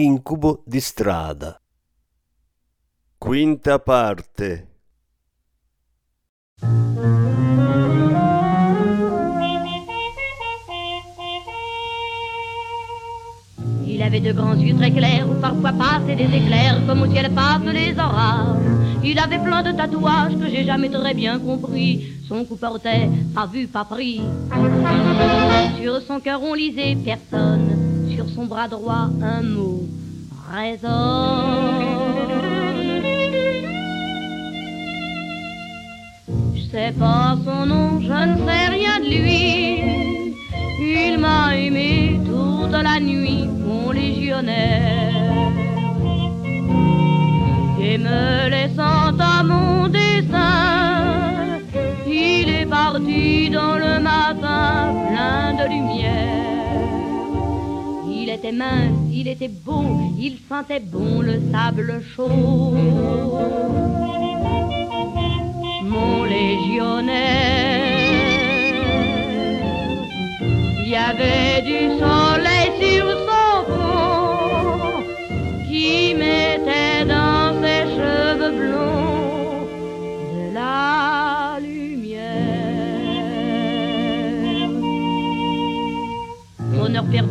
Incubo di strada. Quinta parte. Il avait de grands yeux très clairs où parfois passaient des éclairs comme au ciel passent les orages. Il avait plein de tatouages que j'ai jamais très bien compris. Son cou portait pas vu, pas pris. Sur son cœur on lisait personne son bras droit un mot résonne. Je sais pas son nom, je ne sais rien de lui. Il m'a aimé toute la nuit, mon légionnaire. Et me laissant à mon dessin, il est parti dans le matin plein de lumière. Il était mince, il sentait bon le sable chaud. Mon légionnaire, il y avait du soleil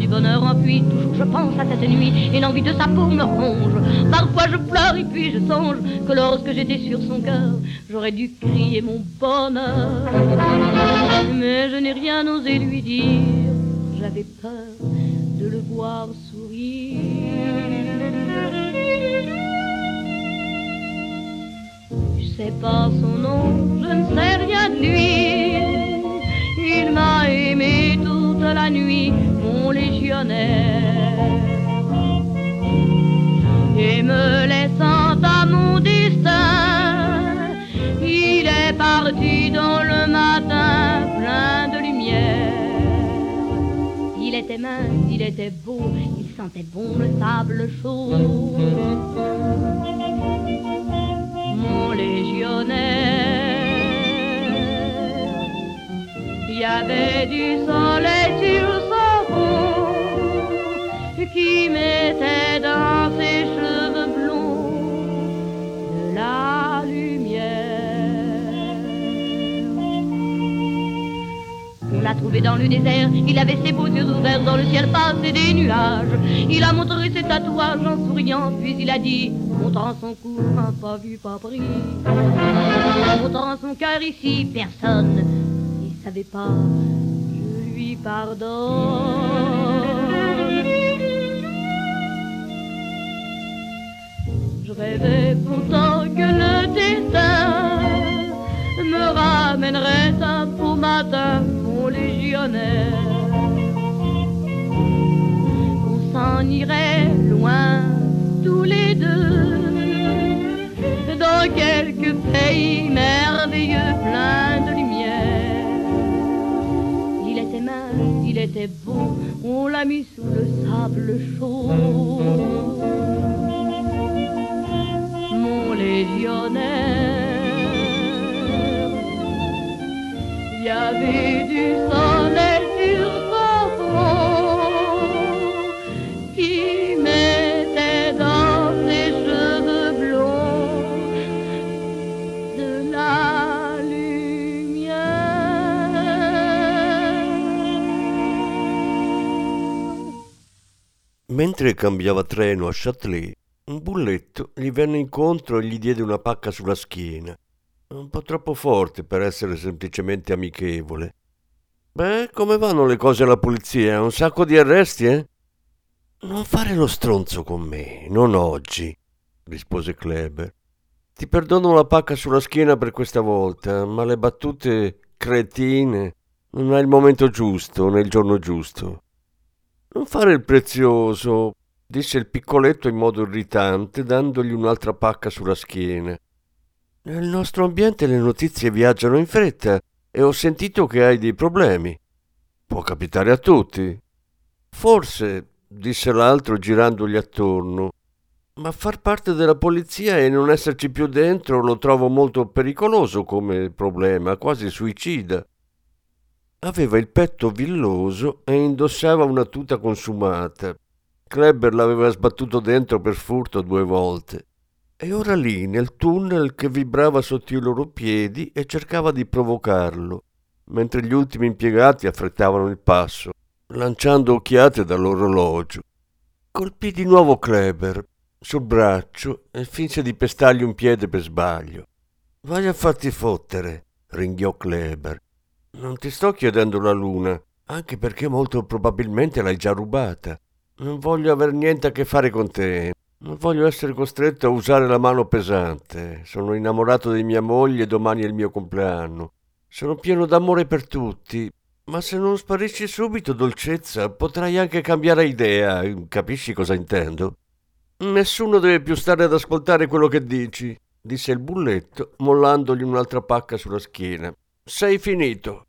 perdu, bonheur enfui. Toujours je pense à cette nuit et l'envie de sa peau me ronge. Parfois je pleure et puis je songe que lorsque j'étais sur son cœur, j'aurais dû crier mon bonheur. Mais je n'ai rien osé lui dire, j'avais peur de le voir sourire. Je sais pas son nom, je ne sais rien de lui. Il m'a aimé toute la nuit, légionnaire. Et me laissant à mon destin, il est parti dans le matin plein de lumière. Il était mince, il était beau, il sentait bon le sable chaud. Mon légionnaire. Il y avait du soleil sur qui mettait dans ses cheveux blonds la lumière. On l'a trouvé dans le désert, il avait ses beaux yeux ouverts dans le ciel passé des nuages. Il a montré ses tatouages en souriant, puis il a dit, montrant son cou, un pas vu, pas pris. Montrant son cœur ici, personne savais pas, je lui pardonne. Je rêvais pourtant que le destin me ramènerait un beau matin, mon légionnaire. Qu'on s'en irait loin tous les deux dans quelques pays merveilleux plein de il était beau, on l'a mis sous le sable chaud. Mon légionnaire, il y avait du soleil sur son front qui mettait dans ses cheveux blonds de la Mentre cambiava treno a Châtelet, un bulletto gli venne incontro e gli diede una pacca sulla schiena. Un po' troppo forte per essere semplicemente amichevole. Beh, come vanno le cose alla polizia? Un sacco di arresti, eh? Non fare lo stronzo con me, non oggi, rispose Kleber. Ti perdono la pacca sulla schiena per questa volta, ma le battute cretine non è il momento giusto né il giorno giusto. Non fare il prezioso. Disse il piccoletto in modo irritante, dandogli un'altra pacca sulla schiena. Nel nostro ambiente le notizie viaggiano in fretta e ho sentito che hai dei problemi. Può capitare a tutti. Forse, disse l'altro girandogli attorno, ma far parte della polizia e non esserci più dentro lo trovo molto pericoloso come problema, quasi suicida. Aveva il petto villoso e indossava una tuta consumata. Kleber l'aveva sbattuto dentro per furto due volte. E ora lì, nel tunnel che vibrava sotto i loro piedi e cercava di provocarlo, mentre gli ultimi impiegati affrettavano il passo, lanciando occhiate dall'orologio. Colpì di nuovo Kleber sul braccio e finse di pestargli un piede per sbaglio. Vai a farti fottere, ringhiò Kleber. Non ti sto chiedendo la luna, anche perché molto probabilmente l'hai già rubata. Non voglio aver niente a che fare con te. Non voglio essere costretto a usare la mano pesante. Sono innamorato di mia moglie e domani è il mio compleanno. Sono pieno d'amore per tutti. Ma se non sparisci subito, dolcezza, potrai anche cambiare idea. Capisci cosa intendo? Nessuno deve più stare ad ascoltare quello che dici, disse il bulletto, mollandogli un'altra pacca sulla schiena. Sei finito.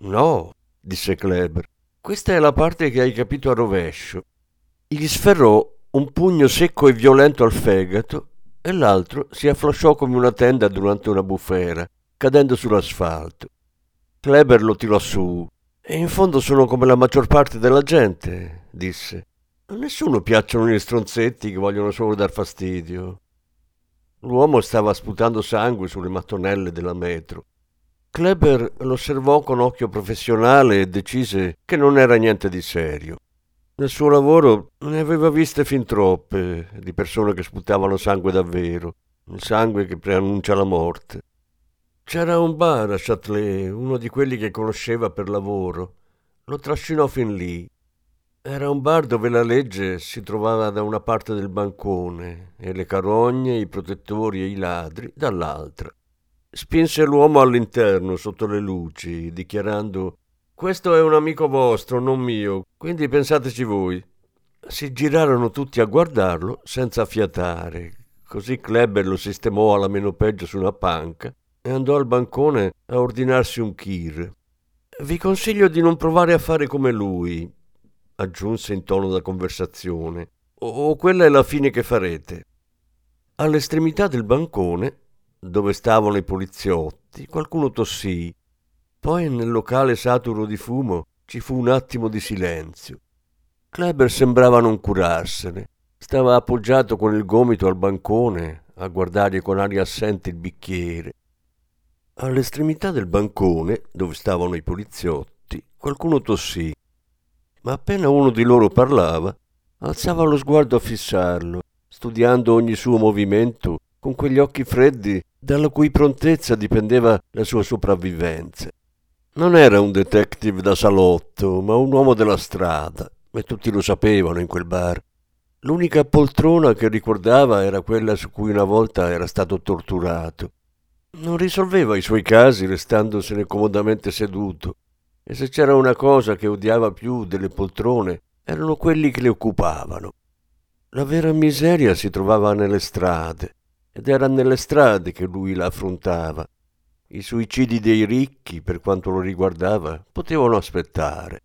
No, disse Kleber. Questa è la parte che hai capito a rovescio. Gli sferrò un pugno secco e violento al fegato e l'altro si afflosciò come una tenda durante una bufera, cadendo sull'asfalto. Kleber lo tirò su. E in fondo sono come la maggior parte della gente, disse. A nessuno piacciono gli stronzetti che vogliono solo dar fastidio. L'uomo stava sputando sangue sulle mattonelle della metro. Kleber lo osservò con occhio professionale e decise che non era niente di serio. Nel suo lavoro ne aveva viste fin troppe di persone che sputavano sangue davvero, il sangue che preannuncia la morte. C'era un bar a Châtelet, uno di quelli che conosceva per lavoro. Lo trascinò fin lì. Era un bar dove la legge si trovava da una parte del bancone e le carogne, i protettori e i ladri dall'altra. Spinse l'uomo all'interno sotto le luci, dichiarando Questo è un amico vostro, non mio, quindi pensateci voi. Si girarono tutti a guardarlo senza fiatare. Così Kleber lo sistemò alla meno peggio su una panca e andò al bancone a ordinarsi un kir. Vi consiglio di non provare a fare come lui, aggiunse in tono da conversazione, o quella è la fine che farete. All'estremità del bancone dove stavano i poliziotti, qualcuno tossì. Poi nel locale saturo di fumo ci fu un attimo di silenzio. Kleber sembrava non curarsene. Stava appoggiato con il gomito al bancone a guardare con aria assente il bicchiere. All'estremità del bancone, dove stavano i poliziotti, qualcuno tossì. Ma appena uno di loro parlava, alzava lo sguardo a fissarlo, studiando ogni suo movimento con quegli occhi freddi dalla cui prontezza dipendeva la sua sopravvivenza. Non era un detective da salotto, ma un uomo della strada, e tutti lo sapevano in quel bar. L'unica poltrona che ricordava era quella su cui una volta era stato torturato. Non risolveva i suoi casi restandosene comodamente seduto, e se c'era una cosa che odiava più delle poltrone erano quelli che le occupavano. La vera miseria si trovava nelle strade, ed era nelle strade che lui la affrontava. I suicidi dei ricchi, per quanto lo riguardava, potevano aspettare.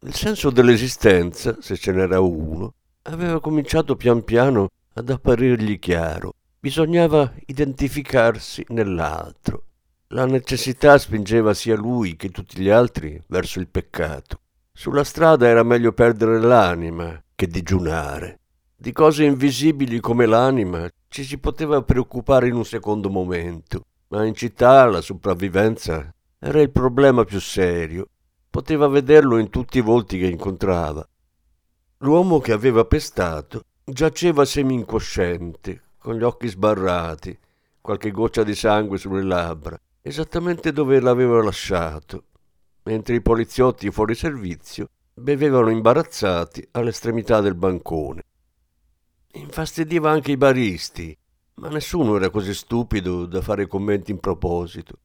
Il senso dell'esistenza, se ce n'era uno, aveva cominciato pian piano ad apparirgli chiaro. Bisognava identificarsi nell'altro. La necessità spingeva sia lui che tutti gli altri verso il peccato. Sulla strada era meglio perdere l'anima che digiunare. Di cose invisibili come l'anima ci si poteva preoccupare in un secondo momento, ma in città la sopravvivenza era il problema più serio. Poteva vederlo in tutti i volti che incontrava. L'uomo che aveva pestato giaceva semi-incosciente, con gli occhi sbarrati, qualche goccia di sangue sulle labbra, esattamente dove l'aveva lasciato, mentre i poliziotti fuori servizio bevevano imbarazzati all'estremità del bancone. Infastidiva anche i baristi, ma nessuno era così stupido da fare commenti in proposito.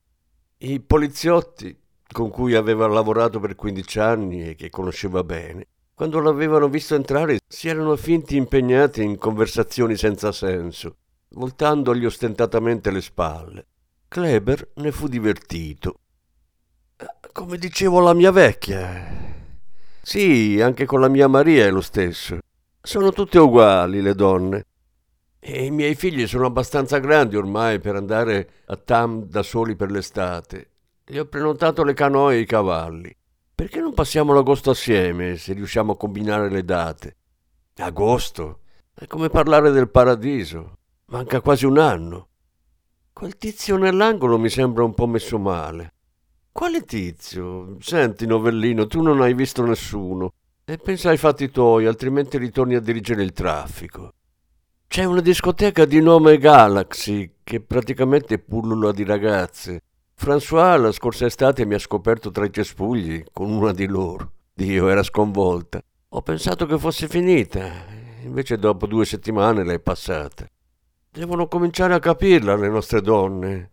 I poliziotti, con cui aveva lavorato per 15 anni e che conosceva bene, quando l'avevano visto entrare si erano finti impegnati in conversazioni senza senso, voltandogli ostentatamente le spalle. Kleber ne fu divertito. Come dicevo alla mia vecchia. Sì, anche con la mia Maria è lo stesso. Sono tutte uguali le donne. E i miei figli sono abbastanza grandi ormai per andare a Tam da soli per l'estate. Gli ho prenotato le canoe e i cavalli. Perché non passiamo l'agosto assieme, se riusciamo a combinare le date? Agosto? È come parlare del paradiso. Manca quasi un anno. Quel tizio nell'angolo mi sembra un po' messo male. Quale tizio? Senti, novellino, tu non hai visto nessuno. E pensa ai fatti tuoi, altrimenti ritorni a dirigere il traffico. C'è una discoteca di nome Galaxy, che praticamente pullula di ragazze. François la scorsa estate mi ha scoperto tra i cespugli con una di loro. Dio, era sconvolta. Ho pensato che fosse finita, invece dopo due settimane l'è passata. Devono cominciare a capirla le nostre donne.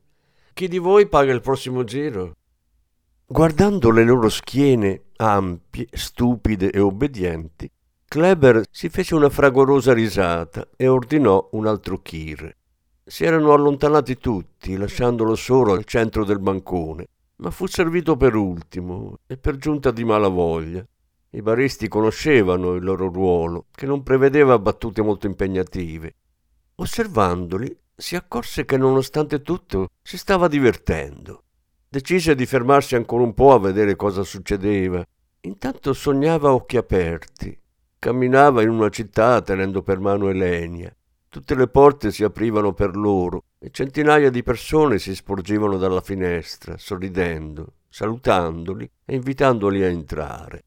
Chi di voi paga il prossimo giro? Guardando le loro schiene ampie, stupide e obbedienti, Kleber si fece una fragorosa risata e ordinò un altro kir. Si erano allontanati tutti, lasciandolo solo al centro del bancone, ma fu servito per ultimo e per giunta di malavoglia. I baristi conoscevano il loro ruolo, che non prevedeva battute molto impegnative. Osservandoli, si accorse che nonostante tutto si stava divertendo. Decise di fermarsi ancora un po' a vedere cosa succedeva. Intanto sognava occhi aperti. Camminava in una città tenendo per mano Elenia. Tutte le porte si aprivano per loro e centinaia di persone si sporgevano dalla finestra, sorridendo, salutandoli e invitandoli a entrare.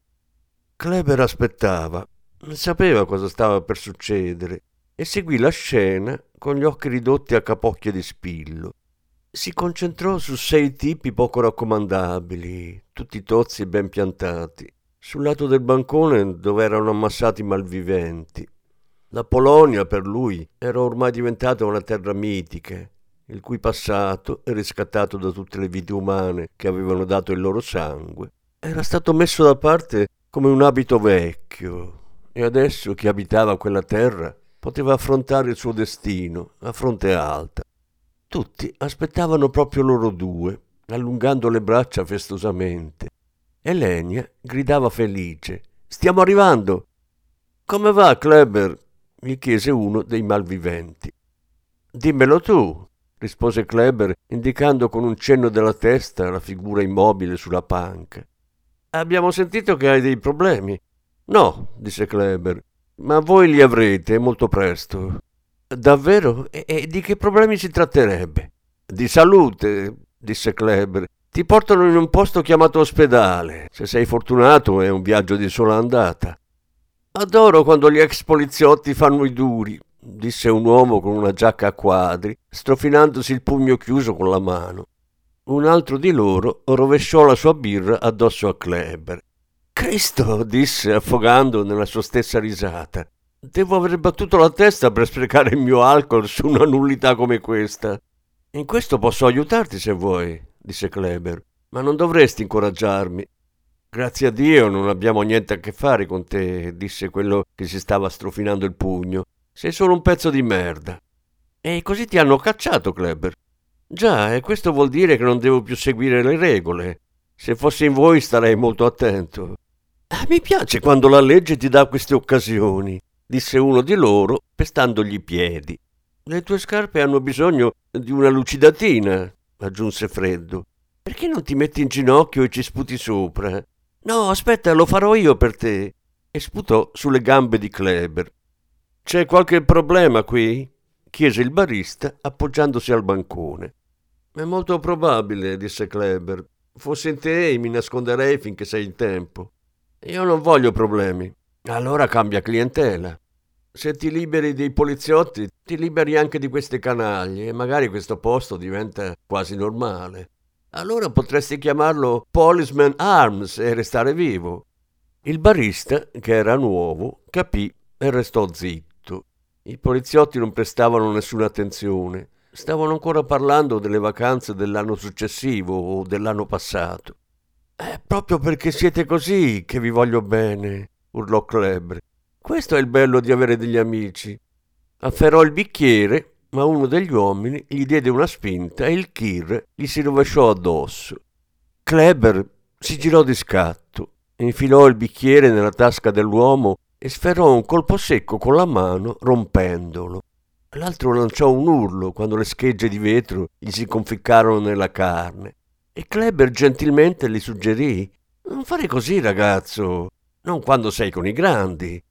Kleber aspettava, sapeva cosa stava per succedere e seguì la scena con gli occhi ridotti a capocchie di spillo. Si concentrò su sei tipi poco raccomandabili, tutti tozzi e ben piantati, sul lato del bancone dove erano ammassati malviventi, la Polonia per lui era ormai diventata una terra mitica, il cui passato, riscattato da tutte le vite umane che avevano dato il loro sangue, era stato messo da parte come un abito vecchio e adesso chi abitava quella terra poteva affrontare il suo destino a fronte alta. Tutti aspettavano proprio loro due, allungando le braccia festosamente. Elenia gridava felice. Stiamo arrivando. Come va, Kleber? gli chiese uno dei malviventi. Dimmelo tu, rispose Kleber, indicando con un cenno della testa la figura immobile sulla panca. Abbiamo sentito che hai dei problemi. No, disse Kleber, ma voi li avrete molto presto. Davvero? E, e di che problemi si tratterebbe? Di salute, disse Kleber. Ti portano in un posto chiamato ospedale. Se sei fortunato è un viaggio di sola andata. Adoro quando gli ex poliziotti fanno i duri, disse un uomo con una giacca a quadri, strofinandosi il pugno chiuso con la mano. Un altro di loro rovesciò la sua birra addosso a Kleber. Cristo, disse affogando nella sua stessa risata. Devo aver battuto la testa per sprecare il mio alcol su una nullità come questa. In questo posso aiutarti se vuoi, disse Kleber, ma non dovresti incoraggiarmi. Grazie a Dio non abbiamo niente a che fare con te, disse quello che si stava strofinando il pugno. Sei solo un pezzo di merda. E così ti hanno cacciato, Kleber. Già, e questo vuol dire che non devo più seguire le regole. Se fossi in voi starei molto attento. Ah, mi piace quando la legge ti dà queste occasioni, disse uno di loro, pestandogli i piedi. Le tue scarpe hanno bisogno di una lucidatina, aggiunse freddo. Perché non ti metti in ginocchio e ci sputi sopra? No, aspetta, lo farò io per te. E sputò sulle gambe di Kleber. C'è qualche problema qui? chiese il barista appoggiandosi al bancone. È molto probabile, disse Kleber. Fossi in te mi nasconderei finché sei in tempo. Io non voglio problemi. Allora cambia clientela. Se ti liberi dei poliziotti, ti liberi anche di queste canaglie e magari questo posto diventa quasi normale. Allora potresti chiamarlo Policeman Arms e restare vivo. Il barista, che era nuovo, capì e restò zitto. I poliziotti non prestavano nessuna attenzione. Stavano ancora parlando delle vacanze dell'anno successivo o dell'anno passato. È proprio perché siete così che vi voglio bene, urlò Kleber. Questo è il bello di avere degli amici. Afferrò il bicchiere, ma uno degli uomini gli diede una spinta e il kir gli si rovesciò addosso. Kleber si girò di scatto, infilò il bicchiere nella tasca dell'uomo e sferrò un colpo secco con la mano, rompendolo. L'altro lanciò un urlo quando le schegge di vetro gli si conficcarono nella carne e Kleber gentilmente gli suggerì non fare così, ragazzo, non quando sei con i grandi.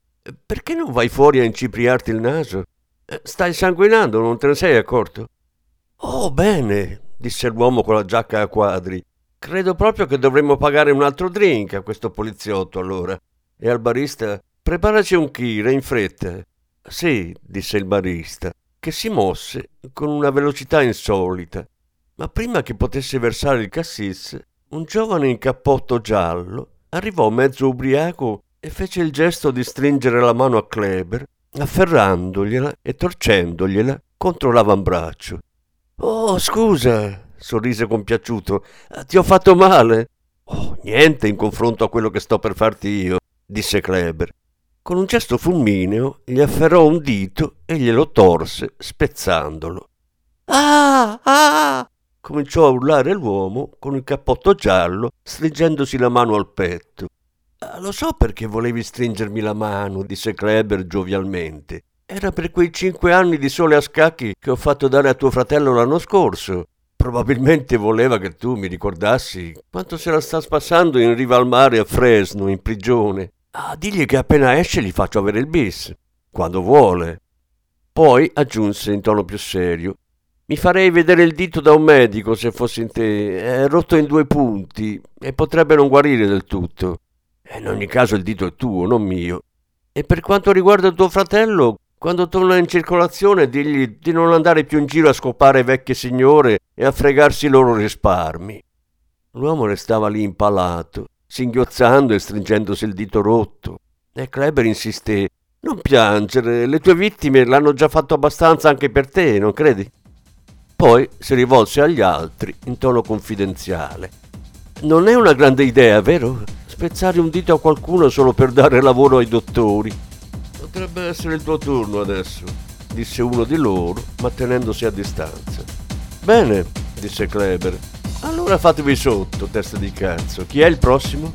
Perché non vai fuori a incipriarti il naso? Stai sanguinando, non te ne sei accorto? Oh, bene, disse l'uomo con la giacca a quadri. Credo proprio che dovremmo pagare un altro drink a questo poliziotto allora. E al barista, preparaci un kir in fretta. Sì, disse il barista, che si mosse con una velocità insolita. Ma prima che potesse versare il cassis, un giovane in cappotto giallo arrivò mezzo ubriaco e fece il gesto di stringere la mano a Kleber, afferrandogliela e torcendogliela contro l'avambraccio. Oh, scusa, sorrise compiaciuto, ti ho fatto male. Oh, niente in confronto a quello che sto per farti io, disse Kleber. Con un gesto fulmineo gli afferrò un dito e glielo torse, spezzandolo. Ah! Ah! cominciò a urlare l'uomo con il cappotto giallo, stringendosi la mano al petto. Ah, lo so perché volevi stringermi la mano, disse Kleber giovialmente. Era per quei cinque anni di sole a scacchi che ho fatto dare a tuo fratello l'anno scorso. Probabilmente voleva che tu mi ricordassi quanto se la sta passando in riva al mare a Fresno, in prigione. Ah, digli che appena esce gli faccio avere il bis, quando vuole. Poi aggiunse in tono più serio: Mi farei vedere il dito da un medico se fossi in te. È rotto in due punti e potrebbe non guarire del tutto. In ogni caso il dito è tuo, non mio. E per quanto riguarda tuo fratello, quando torna in circolazione digli di non andare più in giro a scopare vecchie signore e a fregarsi i loro risparmi. L'uomo restava lì impalato, singhiozzando e stringendosi il dito rotto. E Kleber insisté: Non piangere, le tue vittime l'hanno già fatto abbastanza anche per te, non credi? Poi si rivolse agli altri in tono confidenziale. Non è una grande idea, vero? Spezzare un dito a qualcuno solo per dare lavoro ai dottori. Potrebbe essere il tuo turno adesso, disse uno di loro, ma tenendosi a distanza. Bene, disse Kleber. Allora fatevi sotto, testa di cazzo. Chi è il prossimo?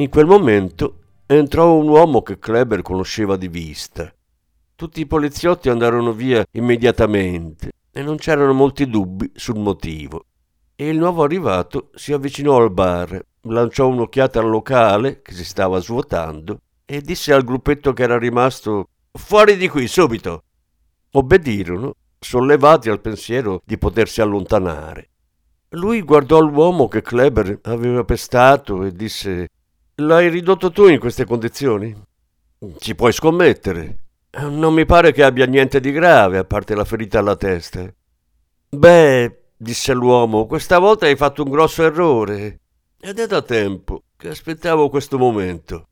In quel momento entrò un uomo che Kleber conosceva di vista. Tutti i poliziotti andarono via immediatamente e non c'erano molti dubbi sul motivo. E il nuovo arrivato si avvicinò al bar, lanciò un'occhiata al locale che si stava svuotando e disse al gruppetto che era rimasto Fuori di qui, subito! Obbedirono, sollevati al pensiero di potersi allontanare. Lui guardò l'uomo che Kleber aveva pestato e disse L'hai ridotto tu in queste condizioni? Ci puoi scommettere. Non mi pare che abbia niente di grave, a parte la ferita alla testa. Beh, disse l'uomo, questa volta hai fatto un grosso errore. Ed è da tempo che aspettavo questo momento.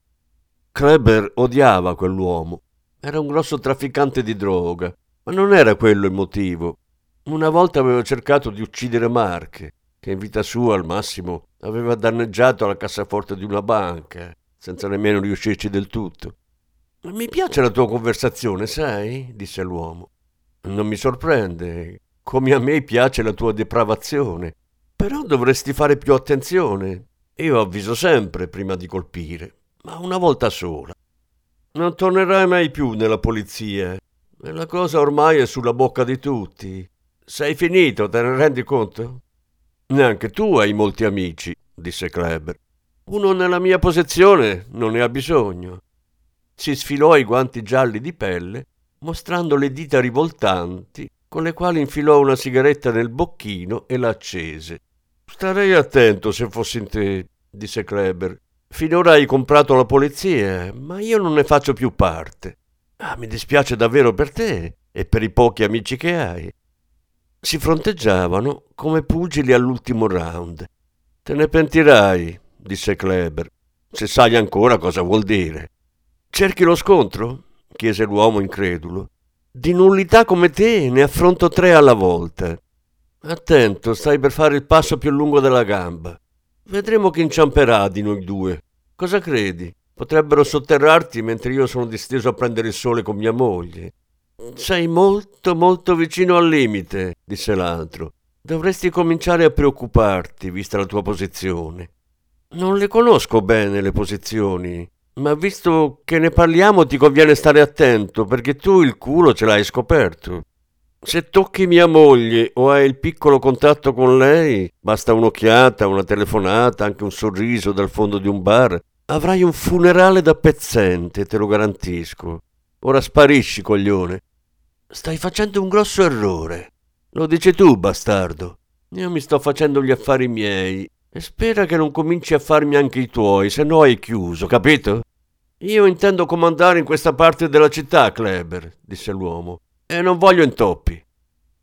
Kleber odiava quell'uomo. Era un grosso trafficante di droga, ma non era quello il motivo. Una volta aveva cercato di uccidere Marche, che in vita sua al massimo aveva danneggiato la cassaforte di una banca, senza nemmeno riuscirci del tutto. Mi piace la tua conversazione, sai? disse l'uomo. Non mi sorprende, come a me piace la tua depravazione. Però dovresti fare più attenzione. Io avviso sempre prima di colpire, ma una volta sola. Non tornerai mai più nella polizia. E la cosa ormai è sulla bocca di tutti. Sei finito, te ne rendi conto? Neanche tu hai molti amici, disse Kleber. Uno nella mia posizione non ne ha bisogno. Si sfilò i guanti gialli di pelle, mostrando le dita rivoltanti con le quali infilò una sigaretta nel bocchino e la accese. Starei attento se fossi in te, disse Kleber. Finora hai comprato la polizia, ma io non ne faccio più parte. Ah, mi dispiace davvero per te e per i pochi amici che hai. Si fronteggiavano come pugili all'ultimo round. Te ne pentirai, disse Kleber, se sai ancora cosa vuol dire. Cerchi lo scontro? chiese l'uomo incredulo. Di nullità come te ne affronto tre alla volta. Attento, stai per fare il passo più lungo della gamba. Vedremo chi inciamperà di noi due. Cosa credi? Potrebbero sotterrarti mentre io sono disteso a prendere il sole con mia moglie. Sei molto, molto vicino al limite, disse l'altro. Dovresti cominciare a preoccuparti, vista la tua posizione. Non le conosco bene le posizioni, ma visto che ne parliamo ti conviene stare attento perché tu il culo ce l'hai scoperto. Se tocchi mia moglie o hai il piccolo contatto con lei, basta un'occhiata, una telefonata, anche un sorriso dal fondo di un bar, avrai un funerale da pezzente, te lo garantisco. Ora sparisci, coglione. Stai facendo un grosso errore. Lo dici tu, bastardo. Io mi sto facendo gli affari miei e spera che non cominci a farmi anche i tuoi, se no hai chiuso, capito? Io intendo comandare in questa parte della città, Kleber, disse l'uomo, e non voglio intoppi.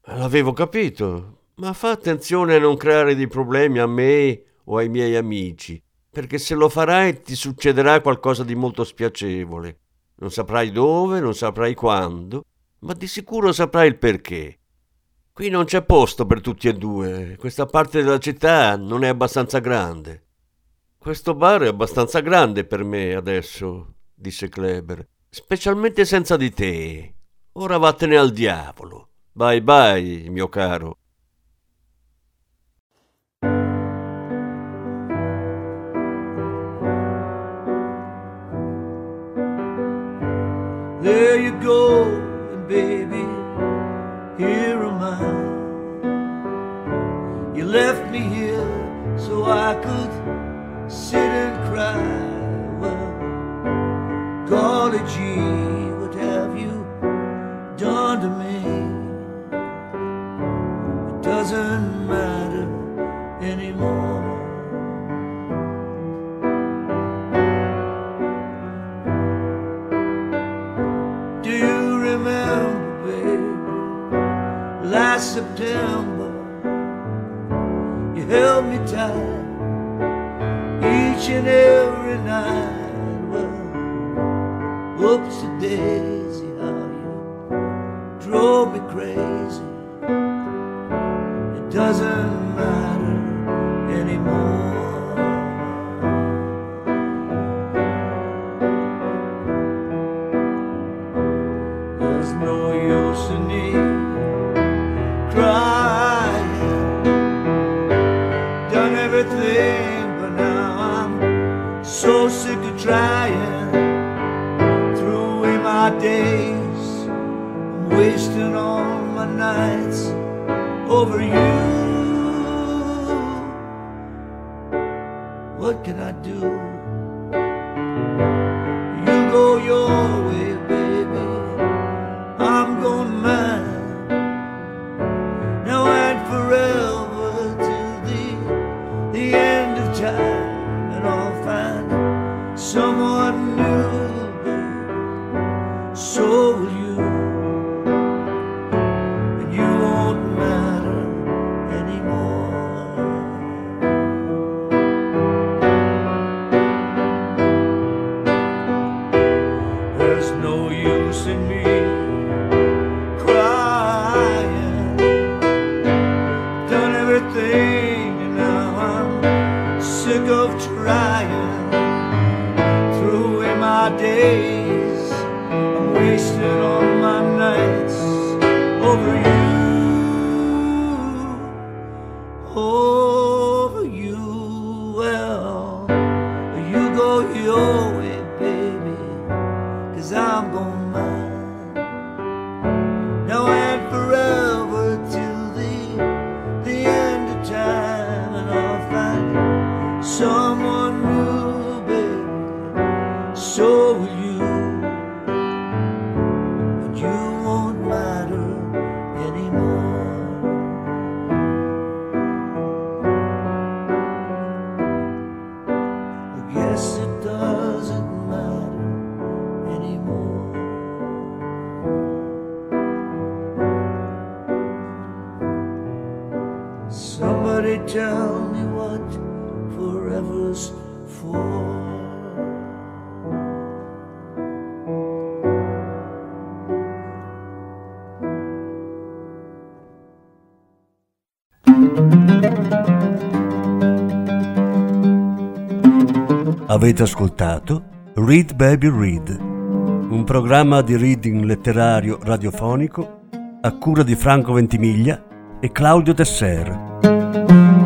L'avevo capito, ma fa attenzione a non creare dei problemi a me o ai miei amici, perché se lo farai ti succederà qualcosa di molto spiacevole. Non saprai dove, non saprai quando, ma di sicuro saprai il perché. Qui non c'è posto per tutti e due, questa parte della città non è abbastanza grande. Questo bar è abbastanza grande per me adesso, disse Kleber, specialmente senza di te. Ora vattene al diavolo. Bye bye, mio caro. There you go, and baby, here am I. You left me here so I could sit and cry. Well, golly gee, what have you done to me? Done sick so to trying. Threw away my days, I'm wasting all my nights over you. What can I do? Tell me what forever's for. Avete ascoltato Read Baby Read, un programma di reading letterario radiofonico a cura di Franco Ventimiglia e Claudio Tesser.